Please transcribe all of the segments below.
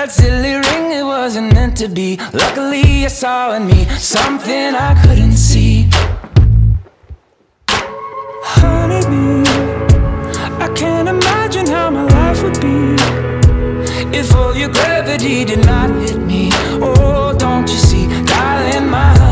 That silly ring, it wasn't meant to be. Luckily I saw in me Something I couldn't see. Honeybee I can't imagine how my life would be If all your gravity did not hit me. Oh, don't you see, darling, my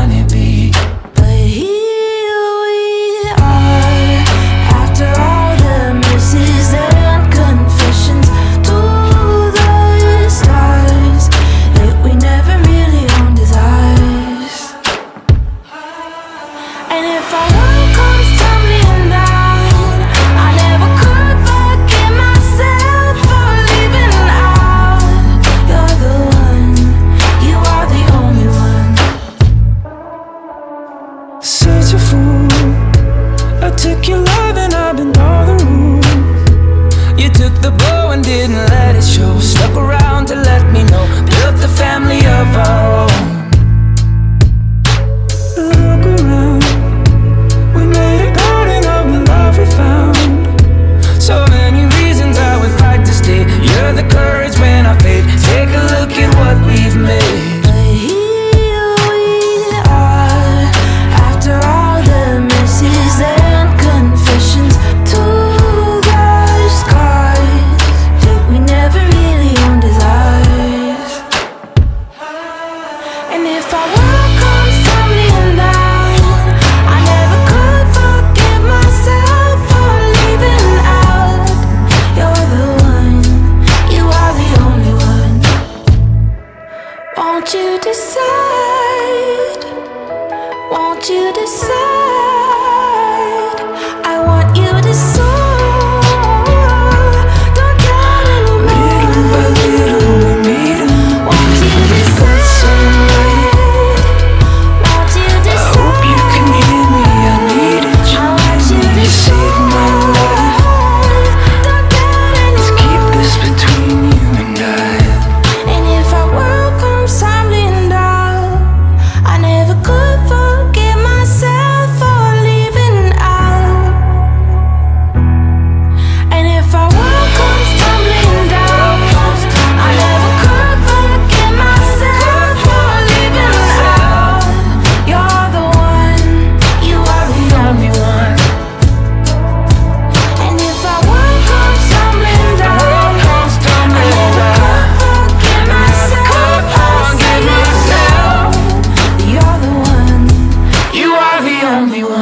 Won't you decide? Won't you decide? Only one.